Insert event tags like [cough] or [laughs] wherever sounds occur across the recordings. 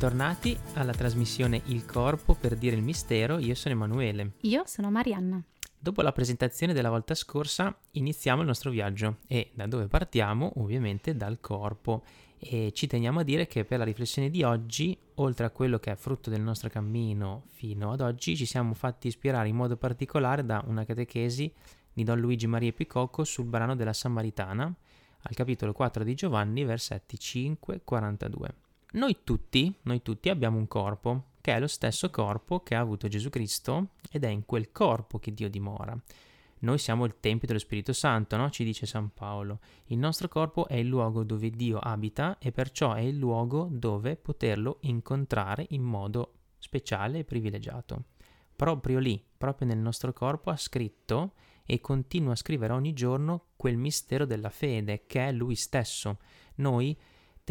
Bentornati alla trasmissione Il Corpo per dire il mistero, io sono Emanuele. Io sono Marianna. Dopo la presentazione della volta scorsa iniziamo il nostro viaggio e da dove partiamo? Ovviamente dal corpo e ci teniamo a dire che per la riflessione di oggi, oltre a quello che è frutto del nostro cammino fino ad oggi, ci siamo fatti ispirare in modo particolare da una catechesi di Don Luigi Maria Picocco sul brano della Samaritana al capitolo 4 di Giovanni, versetti 5-42. Noi tutti, noi tutti abbiamo un corpo, che è lo stesso corpo che ha avuto Gesù Cristo ed è in quel corpo che Dio dimora. Noi siamo il Tempio dello Spirito Santo, no? ci dice San Paolo. Il nostro corpo è il luogo dove Dio abita e perciò è il luogo dove poterlo incontrare in modo speciale e privilegiato. Proprio lì, proprio nel nostro corpo, ha scritto e continua a scrivere ogni giorno quel mistero della fede, che è Lui stesso. Noi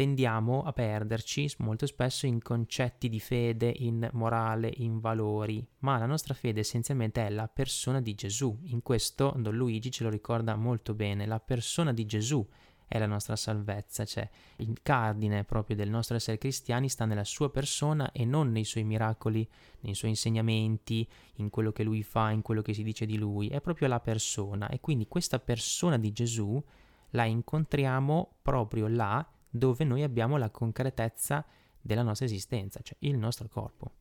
tendiamo a perderci molto spesso in concetti di fede, in morale, in valori, ma la nostra fede essenzialmente è la persona di Gesù. In questo Don Luigi ce lo ricorda molto bene, la persona di Gesù è la nostra salvezza, cioè il cardine proprio del nostro essere cristiani sta nella sua persona e non nei suoi miracoli, nei suoi insegnamenti, in quello che lui fa, in quello che si dice di lui, è proprio la persona. E quindi questa persona di Gesù la incontriamo proprio là dove noi abbiamo la concretezza della nostra esistenza, cioè il nostro corpo.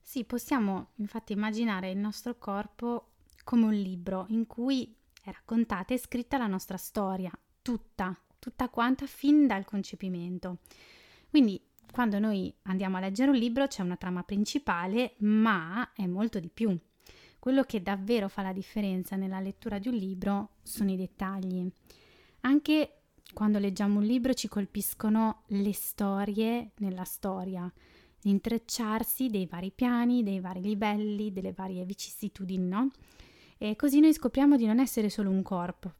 Sì, possiamo infatti immaginare il nostro corpo come un libro in cui è raccontata e scritta la nostra storia, tutta, tutta quanta fin dal concepimento. Quindi quando noi andiamo a leggere un libro c'è una trama principale, ma è molto di più. Quello che davvero fa la differenza nella lettura di un libro sono i dettagli. Anche quando leggiamo un libro ci colpiscono le storie nella storia, l'intrecciarsi dei vari piani, dei vari livelli, delle varie vicissitudini, no? E così noi scopriamo di non essere solo un corpo.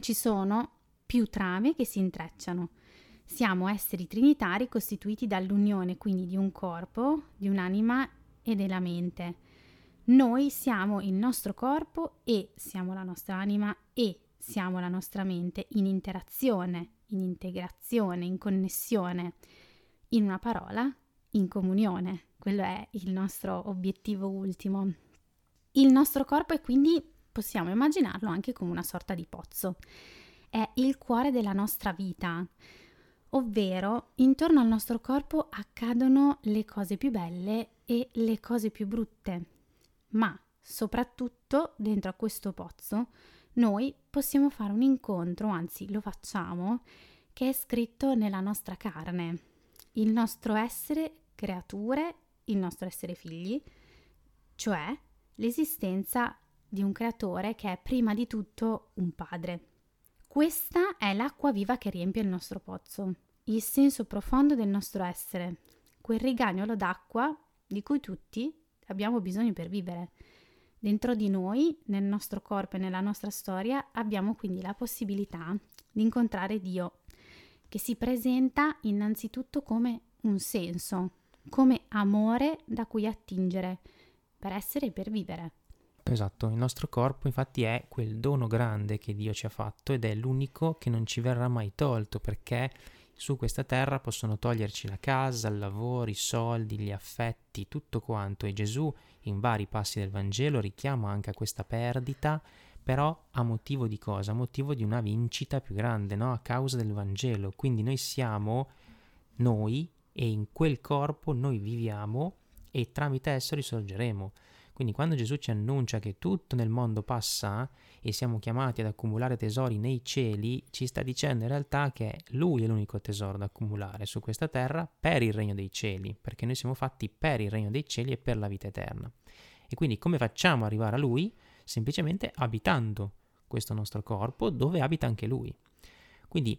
Ci sono più trame che si intrecciano. Siamo esseri trinitari costituiti dall'unione quindi di un corpo, di un'anima e della mente. Noi siamo il nostro corpo e siamo la nostra anima e siamo la nostra mente in interazione, in integrazione, in connessione, in una parola, in comunione. Quello è il nostro obiettivo ultimo. Il nostro corpo è quindi, possiamo immaginarlo anche come una sorta di pozzo. È il cuore della nostra vita, ovvero intorno al nostro corpo accadono le cose più belle e le cose più brutte, ma soprattutto dentro a questo pozzo noi possiamo fare un incontro, anzi lo facciamo, che è scritto nella nostra carne, il nostro essere creature, il nostro essere figli, cioè l'esistenza di un creatore che è prima di tutto un padre. Questa è l'acqua viva che riempie il nostro pozzo, il senso profondo del nostro essere, quel rigagnolo d'acqua di cui tutti abbiamo bisogno per vivere. Dentro di noi, nel nostro corpo e nella nostra storia, abbiamo quindi la possibilità di incontrare Dio, che si presenta innanzitutto come un senso, come amore da cui attingere per essere e per vivere. Esatto, il nostro corpo infatti è quel dono grande che Dio ci ha fatto ed è l'unico che non ci verrà mai tolto perché su questa terra possono toglierci la casa, il lavoro, i soldi, gli affetti, tutto quanto e Gesù in vari passi del Vangelo richiama anche a questa perdita, però a motivo di cosa? A motivo di una vincita più grande, no? A causa del Vangelo. Quindi noi siamo noi e in quel corpo noi viviamo e tramite esso risorgeremo. Quindi quando Gesù ci annuncia che tutto nel mondo passa e siamo chiamati ad accumulare tesori nei cieli, ci sta dicendo in realtà che Lui è l'unico tesoro da accumulare su questa terra per il regno dei cieli, perché noi siamo fatti per il regno dei cieli e per la vita eterna. E quindi come facciamo ad arrivare a Lui? Semplicemente abitando questo nostro corpo dove abita anche Lui. Quindi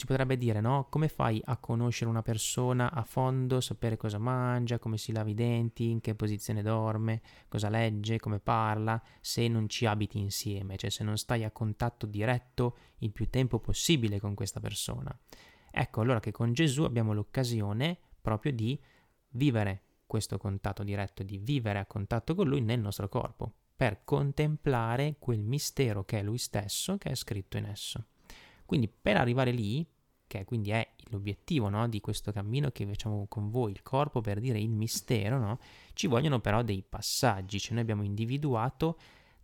ci potrebbe dire, no? Come fai a conoscere una persona a fondo, sapere cosa mangia, come si lava i denti, in che posizione dorme, cosa legge, come parla, se non ci abiti insieme, cioè se non stai a contatto diretto il più tempo possibile con questa persona. Ecco allora che con Gesù abbiamo l'occasione proprio di vivere questo contatto diretto, di vivere a contatto con Lui nel nostro corpo, per contemplare quel mistero che è Lui stesso, che è scritto in esso. Quindi per arrivare lì, che quindi è l'obiettivo no, di questo cammino che facciamo con voi, il corpo per dire il mistero, no, ci vogliono però dei passaggi, cioè noi abbiamo individuato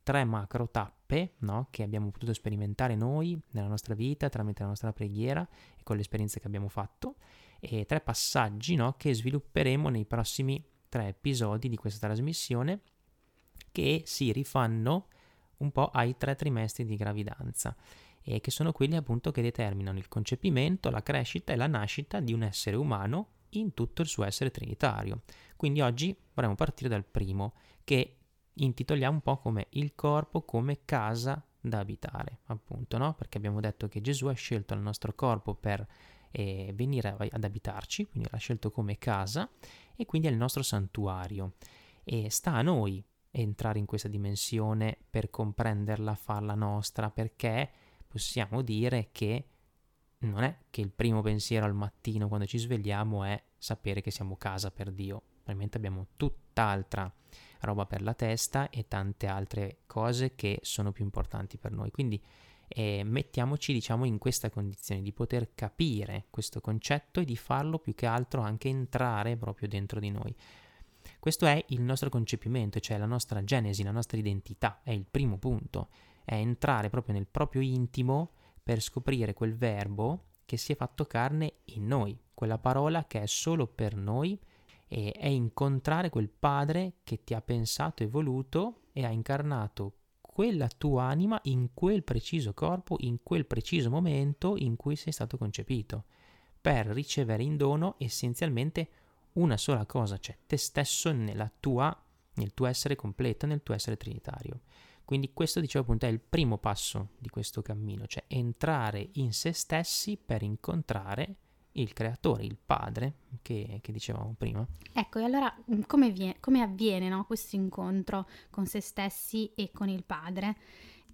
tre macro tappe no, che abbiamo potuto sperimentare noi nella nostra vita tramite la nostra preghiera e con le esperienze che abbiamo fatto e tre passaggi no, che svilupperemo nei prossimi tre episodi di questa trasmissione che si rifanno un po' ai tre trimestri di gravidanza e che sono quelli appunto che determinano il concepimento, la crescita e la nascita di un essere umano in tutto il suo essere trinitario. Quindi oggi vorremmo partire dal primo, che intitoliamo un po' come il corpo come casa da abitare, appunto, no? Perché abbiamo detto che Gesù ha scelto il nostro corpo per eh, venire ad abitarci, quindi l'ha scelto come casa e quindi è il nostro santuario. E sta a noi entrare in questa dimensione per comprenderla, farla nostra, perché possiamo dire che non è che il primo pensiero al mattino quando ci svegliamo è sapere che siamo casa per Dio, probabilmente abbiamo tutt'altra roba per la testa e tante altre cose che sono più importanti per noi. Quindi eh, mettiamoci diciamo in questa condizione di poter capire questo concetto e di farlo più che altro anche entrare proprio dentro di noi. Questo è il nostro concepimento, cioè la nostra genesi, la nostra identità, è il primo punto è entrare proprio nel proprio intimo per scoprire quel verbo che si è fatto carne in noi, quella parola che è solo per noi e è incontrare quel Padre che ti ha pensato e voluto e ha incarnato quella tua anima in quel preciso corpo, in quel preciso momento in cui sei stato concepito, per ricevere in dono essenzialmente una sola cosa, cioè te stesso nella tua, nel tuo essere completo, nel tuo essere trinitario. Quindi questo dicevo appunto è il primo passo di questo cammino, cioè entrare in se stessi per incontrare il creatore, il padre che, che dicevamo prima. Ecco, e allora mm, come, viene, come avviene no, questo incontro con se stessi e con il padre?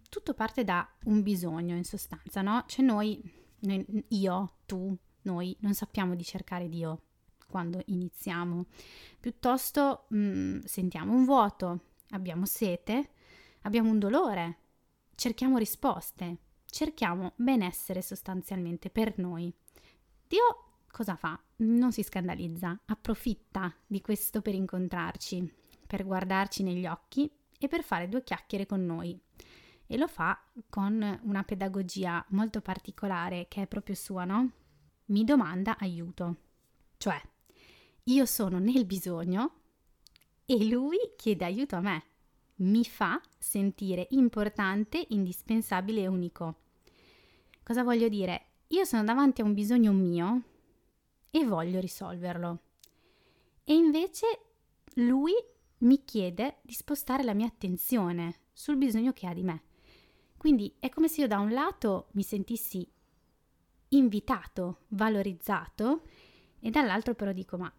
Tutto parte da un bisogno in sostanza, no? Cioè noi, noi io, tu, noi non sappiamo di cercare Dio quando iniziamo, piuttosto mh, mm, sentiamo un vuoto, abbiamo sete abbiamo un dolore, cerchiamo risposte, cerchiamo benessere sostanzialmente per noi. Dio cosa fa? Non si scandalizza, approfitta di questo per incontrarci, per guardarci negli occhi e per fare due chiacchiere con noi. E lo fa con una pedagogia molto particolare che è proprio sua, no? Mi domanda aiuto. Cioè, io sono nel bisogno e lui chiede aiuto a me mi fa sentire importante, indispensabile e unico. Cosa voglio dire? Io sono davanti a un bisogno mio e voglio risolverlo. E invece lui mi chiede di spostare la mia attenzione sul bisogno che ha di me. Quindi è come se io da un lato mi sentissi invitato, valorizzato e dall'altro però dico ma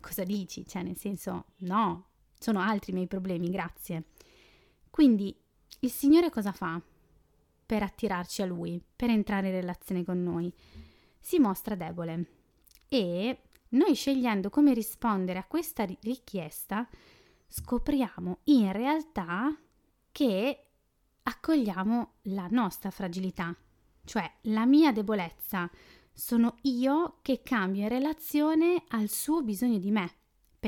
cosa dici? Cioè nel senso no, sono altri i miei problemi, grazie. Quindi il Signore cosa fa per attirarci a Lui, per entrare in relazione con noi? Si mostra debole e noi scegliendo come rispondere a questa richiesta scopriamo in realtà che accogliamo la nostra fragilità, cioè la mia debolezza. Sono io che cambio in relazione al suo bisogno di me.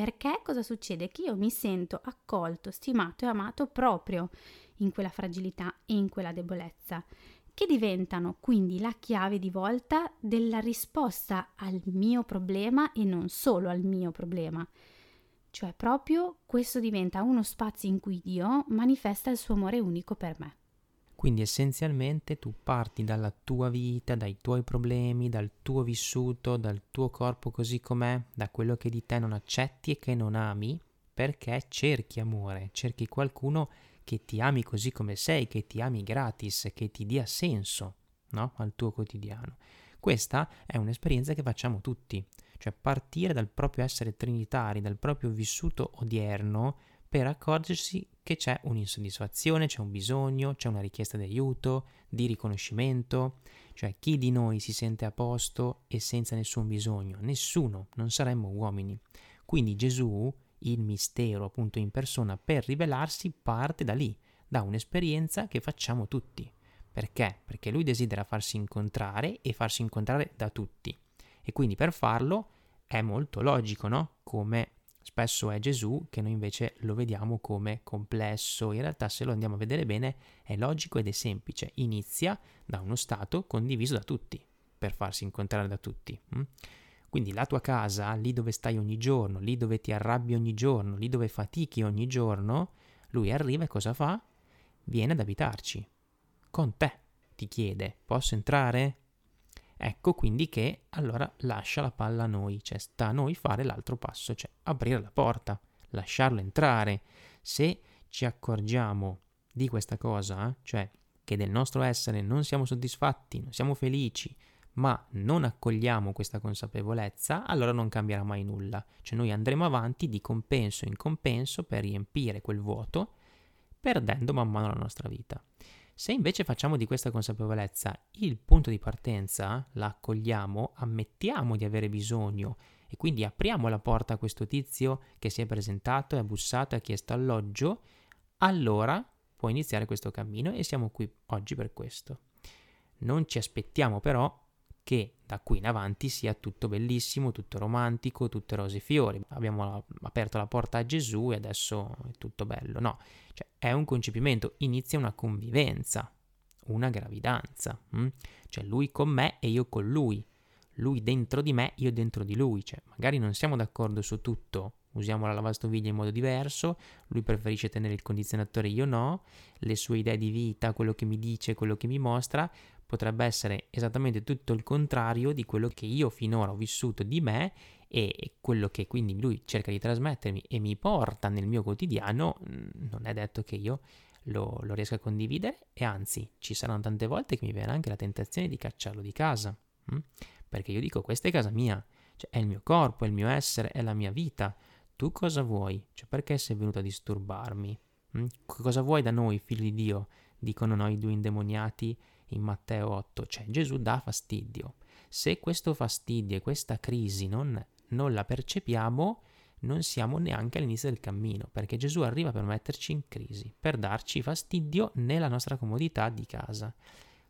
Perché cosa succede? Che io mi sento accolto, stimato e amato proprio in quella fragilità e in quella debolezza, che diventano quindi la chiave di volta della risposta al mio problema e non solo al mio problema. Cioè proprio questo diventa uno spazio in cui Dio manifesta il suo amore unico per me. Quindi essenzialmente tu parti dalla tua vita, dai tuoi problemi, dal tuo vissuto, dal tuo corpo così com'è, da quello che di te non accetti e che non ami, perché cerchi amore, cerchi qualcuno che ti ami così come sei, che ti ami gratis, che ti dia senso no? al tuo quotidiano. Questa è un'esperienza che facciamo tutti, cioè partire dal proprio essere trinitari, dal proprio vissuto odierno per accorgersi che c'è un'insoddisfazione, c'è un bisogno, c'è una richiesta di aiuto, di riconoscimento, cioè chi di noi si sente a posto e senza nessun bisogno? Nessuno, non saremmo uomini. Quindi Gesù, il mistero appunto in persona per rivelarsi, parte da lì, da un'esperienza che facciamo tutti. Perché? Perché lui desidera farsi incontrare e farsi incontrare da tutti. E quindi per farlo è molto logico, no? Come Spesso è Gesù che noi invece lo vediamo come complesso, in realtà se lo andiamo a vedere bene è logico ed è semplice, inizia da uno stato condiviso da tutti, per farsi incontrare da tutti. Hm? Quindi la tua casa, lì dove stai ogni giorno, lì dove ti arrabbi ogni giorno, lì dove fatichi ogni giorno, lui arriva e cosa fa? Viene ad abitarci. Con te. Ti chiede, posso entrare? Ecco quindi che allora lascia la palla a noi, cioè sta a noi fare l'altro passo, cioè aprire la porta, lasciarlo entrare. Se ci accorgiamo di questa cosa, cioè che del nostro essere non siamo soddisfatti, non siamo felici, ma non accogliamo questa consapevolezza, allora non cambierà mai nulla. Cioè noi andremo avanti di compenso in compenso per riempire quel vuoto, perdendo man mano la nostra vita. Se invece facciamo di questa consapevolezza il punto di partenza, la accogliamo, ammettiamo di avere bisogno e quindi apriamo la porta a questo tizio che si è presentato, ha bussato e ha chiesto alloggio, allora può iniziare questo cammino e siamo qui oggi per questo. Non ci aspettiamo però che da qui in avanti sia tutto bellissimo, tutto romantico, tutte rose e fiori. Abbiamo aperto la porta a Gesù e adesso è tutto bello. No, cioè è un concepimento, inizia una convivenza, una gravidanza. Hm? Cioè lui con me e io con lui. Lui dentro di me, io dentro di lui. Cioè magari non siamo d'accordo su tutto, usiamo la lavastoviglie in modo diverso, lui preferisce tenere il condizionatore, io no, le sue idee di vita, quello che mi dice, quello che mi mostra, potrebbe essere esattamente tutto il contrario di quello che io finora ho vissuto di me e quello che quindi lui cerca di trasmettermi e mi porta nel mio quotidiano, mm, non è detto che io lo, lo riesca a condividere e anzi ci saranno tante volte che mi viene anche la tentazione di cacciarlo di casa, hm? perché io dico questa è casa mia, cioè è il mio corpo, è il mio essere, è la mia vita, tu cosa vuoi? Cioè perché sei venuto a disturbarmi? Hm? Cosa vuoi da noi, figli di Dio? Dicono noi due indemoniati in Matteo 8, cioè Gesù dà fastidio. Se questo fastidio e questa crisi non, non la percepiamo, non siamo neanche all'inizio del cammino, perché Gesù arriva per metterci in crisi, per darci fastidio nella nostra comodità di casa.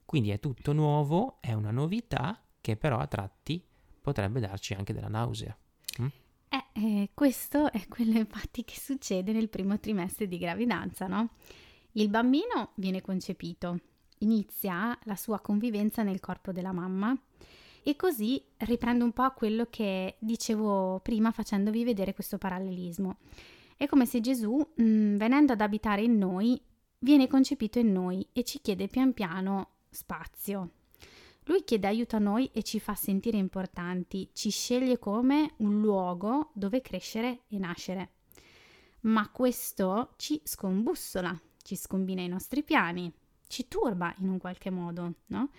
Quindi è tutto nuovo, è una novità che però a tratti potrebbe darci anche della nausea. Mm? Eh, eh, questo è quello infatti che succede nel primo trimestre di gravidanza, no? Il bambino viene concepito, inizia la sua convivenza nel corpo della mamma e così riprendo un po' quello che dicevo prima facendovi vedere questo parallelismo. È come se Gesù, mh, mm, venendo ad abitare in noi, viene concepito in noi e ci chiede pian piano spazio. Lui chiede aiuto a noi e ci fa sentire importanti, ci sceglie come un luogo dove crescere e nascere. Ma questo ci scombussola, ci scombina i nostri piani, ci turba in un qualche modo, no?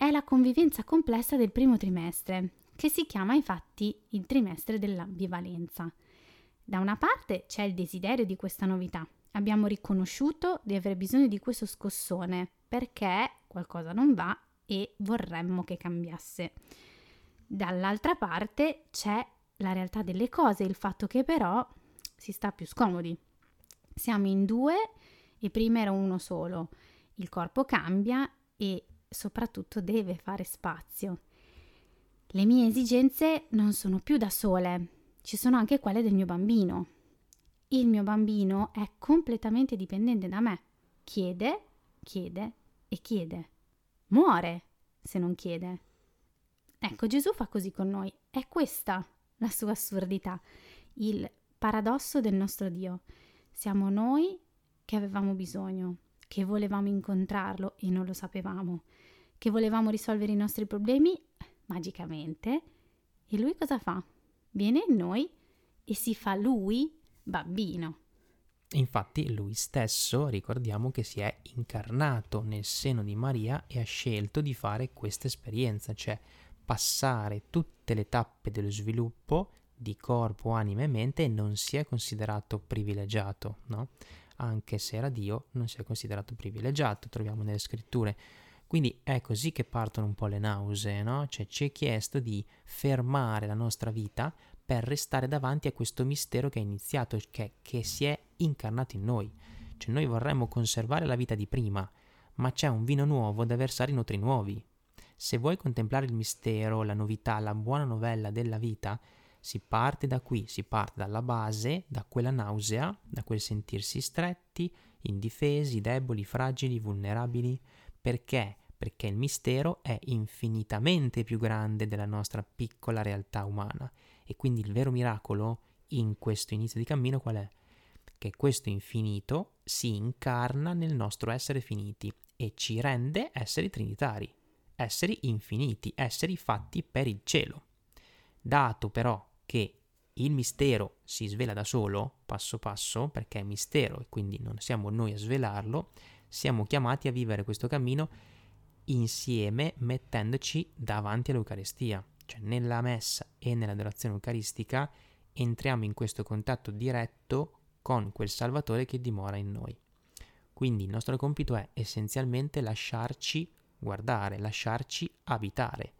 È la convivenza complessa del primo trimestre, che si chiama infatti il trimestre dell'ambivalenza. Da una parte c'è il desiderio di questa novità. Abbiamo riconosciuto di avere bisogno di questo scossone perché qualcosa non va e vorremmo che cambiasse. Dall'altra parte c'è la realtà delle cose, il fatto che però si sta più scomodi. Siamo in due e prima era uno solo il corpo cambia e soprattutto deve fare spazio. Le mie esigenze non sono più da sole, ci sono anche quelle del mio bambino. Il mio bambino è completamente dipendente da me. Chiede, chiede e chiede. Muore se non chiede. Ecco, Gesù fa così con noi. È questa la sua assurdità, il paradosso del nostro Dio. Siamo noi che avevamo bisogno, che volevamo incontrarlo e non lo sapevamo, che volevamo risolvere i nostri problemi magicamente. E lui cosa fa? Viene in noi e si fa lui bambino. Infatti lui stesso, ricordiamo che si è incarnato nel seno di Maria e ha scelto di fare questa esperienza, cioè passare tutte le tappe dello sviluppo di corpo, anima e mente e non si è considerato privilegiato, no? Anche se era Dio, non si è considerato privilegiato, troviamo nelle scritture. Quindi è così che partono un po' le nausee, no? Cioè ci è chiesto di fermare la nostra vita per restare davanti a questo mistero che è iniziato, che, che si è incarnato in noi. Cioè noi vorremmo conservare la vita di prima, ma c'è un vino nuovo da versare in otri nuovi. Se vuoi contemplare il mistero, la novità, la buona novella della vita, si parte da qui, si parte dalla base, da quella nausea, da quel sentirsi stretti, indifesi, deboli, fragili, vulnerabili. Perché? Perché il mistero è infinitamente più grande della nostra piccola realtà umana. E quindi il vero miracolo in questo inizio di cammino qual è? Che questo infinito si incarna nel nostro essere finiti e ci rende esseri trinitari, esseri infiniti, esseri fatti per il cielo. Dato però che il mistero si svela da solo, passo passo, perché è mistero e quindi non siamo noi a svelarlo, siamo chiamati a vivere questo cammino insieme mettendoci davanti all'Eucaristia. Cioè nella messa e nell'adorazione eucaristica entriamo in questo contatto diretto con quel Salvatore che dimora in noi. Quindi il nostro compito è essenzialmente lasciarci guardare, lasciarci abitare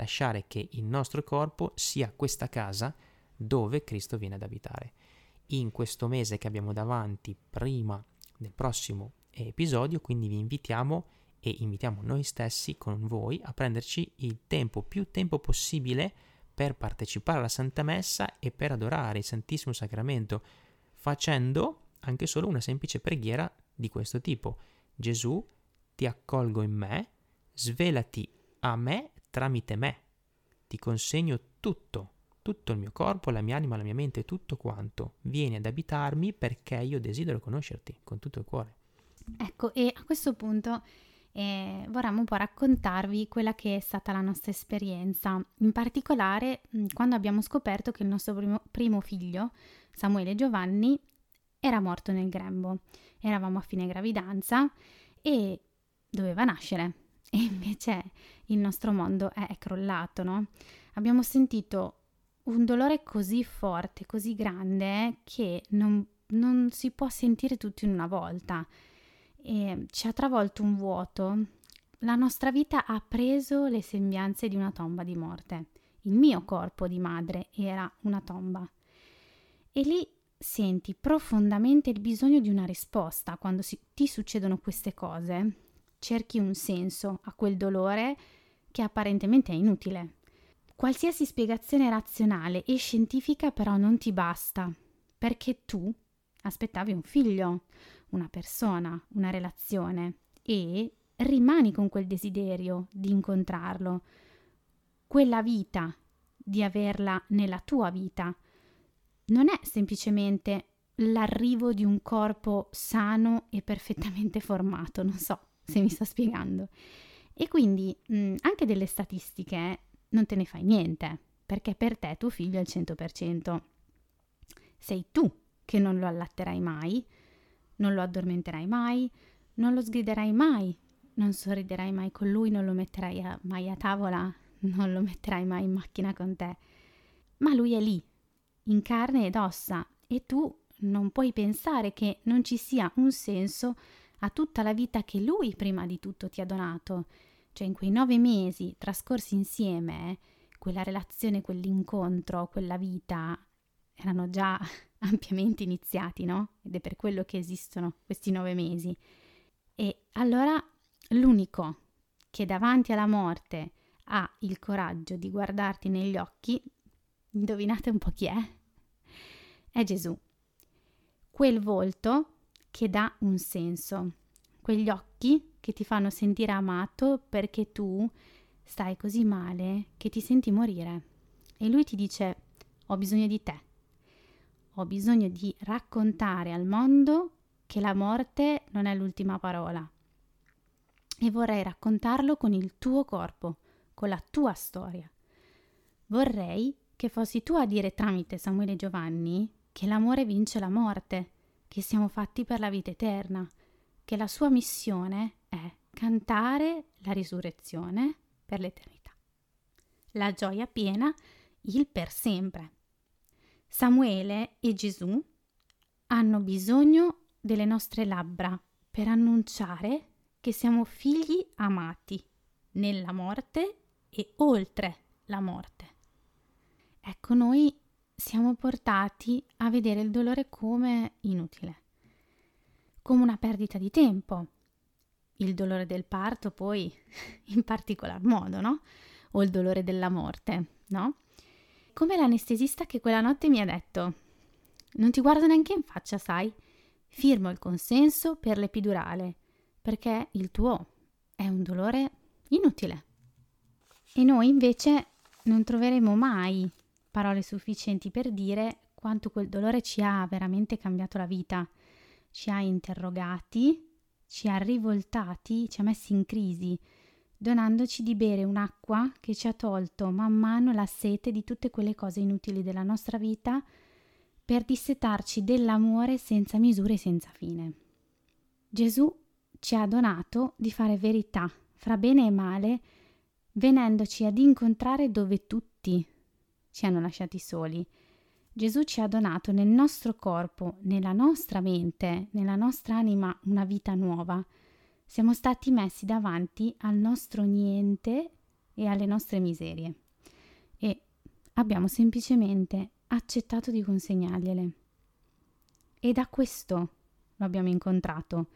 lasciare che il nostro corpo sia questa casa dove Cristo viene ad abitare. In questo mese che abbiamo davanti, prima del prossimo episodio, quindi vi invitiamo e invitiamo noi stessi con voi a prenderci il tempo, più tempo possibile per partecipare alla Santa Messa e per adorare il Santissimo Sacramento, facendo anche solo una semplice preghiera di questo tipo. Gesù, ti accolgo in me, svelati a me tramite me. Ti consegno tutto, tutto il mio corpo, la mia anima, la mia mente, tutto quanto. Vieni ad abitarmi perché io desidero conoscerti con tutto il cuore. Ecco, e a questo punto eh, vorremmo un po' raccontarvi quella che è stata la nostra esperienza, in particolare quando abbiamo scoperto che il nostro primo, primo figlio, Samuele Giovanni, era morto nel grembo. Eravamo a fine gravidanza e doveva nascere. E invece il nostro mondo è, è crollato, no? Abbiamo sentito un dolore così forte, così grande, che non, non si può sentire tutto in una volta. E ci ha travolto un vuoto. La nostra vita ha preso le sembianze di una tomba di morte. Il mio corpo di madre era una tomba. E lì senti profondamente il bisogno di una risposta quando si, ti succedono queste cose. Cerchi un senso a quel dolore che apparentemente è inutile. Qualsiasi spiegazione razionale e scientifica però non ti basta, perché tu aspettavi un figlio, una persona, una relazione e rimani con quel desiderio di incontrarlo, quella vita, di averla nella tua vita. Non è semplicemente l'arrivo di un corpo sano e perfettamente [laughs] formato, non so se mi sto spiegando. E quindi mh, anche delle statistiche non te ne fai niente, perché per te tuo figlio è il 100%. Sei tu che non lo allatterai mai, non lo addormenterai mai, non lo sgriderai mai, non sorriderai mai con lui, non lo metterai a, mai a tavola, [laughs] non lo metterai mai in macchina con te. Ma lui è lì, in carne ed ossa, e tu non puoi pensare che non ci sia un senso a tutta la vita che lui prima di tutto ti ha donato cioè in quei nove mesi trascorsi insieme, quella relazione, quell'incontro, quella vita erano già ampiamente iniziati, no? Ed è per quello che esistono questi nove mesi. E allora l'unico che davanti alla morte ha il coraggio di guardarti negli occhi, indovinate un po' chi è? È Gesù. Quel volto che dà un senso, quegli occhi che ti fanno sentire amato perché tu stai così male che ti senti morire. E lui ti dice, ho bisogno di te, ho bisogno di raccontare al mondo che la morte non è l'ultima parola. E vorrei raccontarlo con il tuo corpo, con la tua storia. Vorrei che fossi tu a dire tramite Samuele Giovanni che l'amore vince la morte che siamo fatti per la vita eterna, che la sua missione è cantare la risurrezione per l'eternità. La gioia piena, il per sempre. Samuele e Gesù hanno bisogno delle nostre labbra per annunciare che siamo figli amati nella morte e oltre la morte. Ecco, noi siamo portati a vedere il dolore come inutile, come una perdita di tempo. Il dolore del parto poi [laughs] in particolar modo, no? O il dolore della morte, no? Come l'anestesista che quella notte mi ha detto, non ti guardo neanche in faccia, sai? Firmo il consenso per l'epidurale, perché il tuo è un dolore inutile. E noi invece non troveremo mai parole sufficienti per dire quanto quel dolore ci ha veramente cambiato la vita, ci ha interrogati, ci ha rivoltati, ci ha messi in crisi, donandoci di bere un'acqua che ci ha tolto man mano la sete di tutte quelle cose inutili della nostra vita per dissetarci dell'amore senza misure e senza fine. Gesù ci ha donato di fare verità fra bene e male, venendoci ad incontrare dove tutti ci hanno lasciati soli. Gesù ci ha donato nel nostro corpo, nella nostra mente, nella nostra anima una vita nuova. Siamo stati messi davanti al nostro niente e alle nostre miserie e abbiamo semplicemente accettato di consegnargliele. E da questo lo abbiamo incontrato.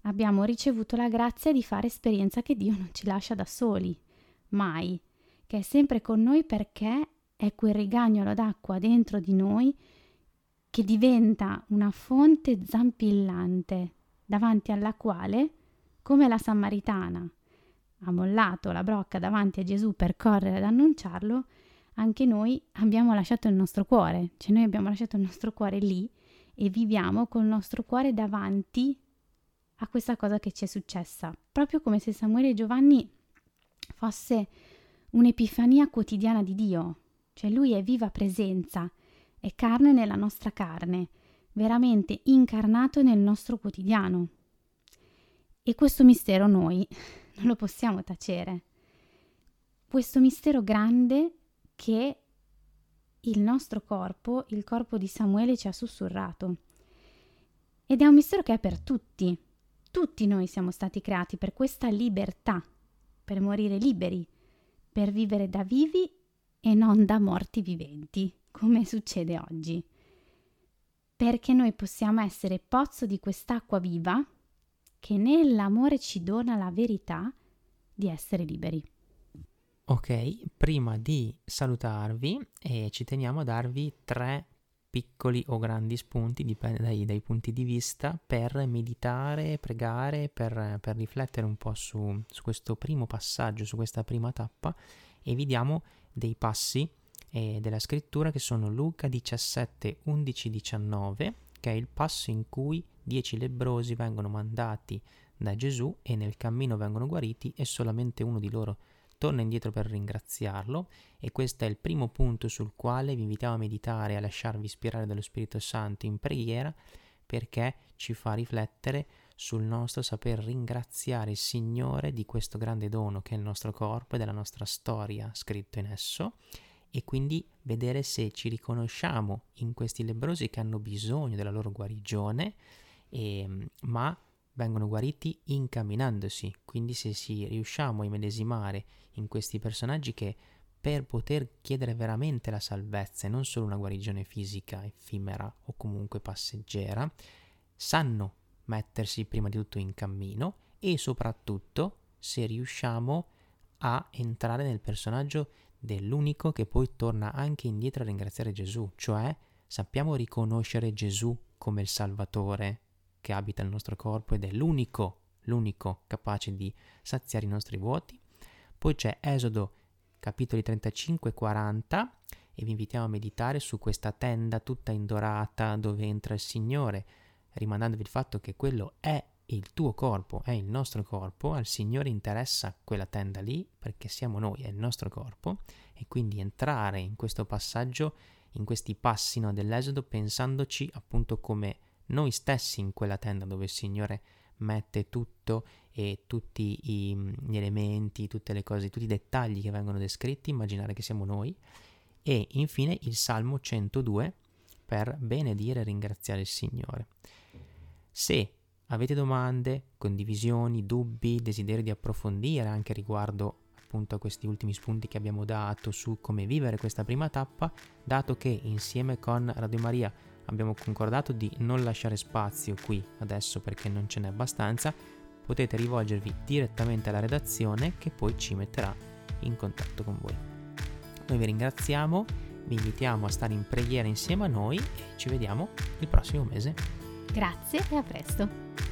Abbiamo ricevuto la grazia di fare esperienza che Dio non ci lascia da soli, mai, che è sempre con noi perché è quel rigagnolo d'acqua dentro di noi che diventa una fonte zampillante davanti alla quale, come la Samaritana ha mollato la brocca davanti a Gesù per correre ad annunciarlo, anche noi abbiamo lasciato il nostro cuore, cioè noi abbiamo lasciato il nostro cuore lì e viviamo col nostro cuore davanti a questa cosa che ci è successa, proprio come se Samuele e Giovanni fosse un'epifania quotidiana di Dio, cioè lui è viva presenza, è carne nella nostra carne, veramente incarnato nel nostro quotidiano. E questo mistero noi [laughs] non lo possiamo tacere. Questo mistero grande che il nostro corpo, il corpo di Samuele ci ha sussurrato. Ed è un mistero che è per tutti. Tutti noi siamo stati creati per questa libertà, per morire liberi, per vivere da vivi e non da morti viventi, come succede oggi. Perché noi possiamo essere pozzo di quest'acqua viva che nell'amore ci dona la verità di essere liberi. Ok, prima di salutarvi eh, ci teniamo a darvi tre piccoli o grandi spunti, dipende dai, dai punti di vista, per meditare, pregare, per, per riflettere un po' su, su, questo primo passaggio, su questa prima tappa e vi diamo dei passi eh, della scrittura che sono Luca 17, 11, 19, che è il passo in cui dieci lebrosi vengono mandati da Gesù e nel cammino vengono guariti e solamente uno di loro torna indietro per ringraziarlo. E questo è il primo punto sul quale vi invitiamo a meditare e a lasciarvi ispirare dallo Spirito Santo in preghiera perché ci fa riflettere sul nostro saper ringraziare il Signore di questo grande dono che è il nostro corpo e della nostra storia scritto in esso. E quindi vedere se ci riconosciamo in questi lebrosi che hanno bisogno della loro guarigione, e, ehm, ma vengono guariti incamminandosi, quindi se si riusciamo a immedesimare in questi personaggi che per poter chiedere veramente la salvezza e non solo una guarigione fisica, effimera o comunque passeggera, sanno mettersi prima di tutto in cammino e soprattutto se riusciamo a entrare nel personaggio dell'unico che poi torna anche indietro a ringraziare Gesù, cioè sappiamo riconoscere Gesù come il Salvatore che abita il nostro corpo ed è l'unico, l'unico capace di saziare i nostri vuoti. Poi c'è Esodo capitoli 35 e 40 e vi invitiamo a meditare su questa tenda tutta indorata dove entra il Signore rimandandovi il fatto che quello è il tuo corpo, è il nostro corpo, al Signore interessa quella tenda lì perché siamo noi, è il nostro corpo e quindi entrare in questo passaggio, in questi passi no, dell'Esodo pensandoci appunto come noi stessi in quella tenda dove il Signore mette tutto e tutti i, gli elementi, tutte le cose, tutti i dettagli che vengono descritti, immaginare che siamo noi. E infine il Salmo 102 per benedire e ringraziare il Signore. Se avete domande, condivisioni, dubbi, desiderio di approfondire anche riguardo appunto a questi ultimi spunti che abbiamo dato su come vivere questa prima tappa, dato che insieme con Radio Maria abbiamo concordato di non lasciare spazio qui adesso perché non ce n'è abbastanza, potete rivolgervi direttamente alla redazione che poi ci metterà in contatto con voi. Noi vi ringraziamo, vi invitiamo a stare in preghiera insieme a noi e ci vediamo il prossimo mese. Grazie e a presto.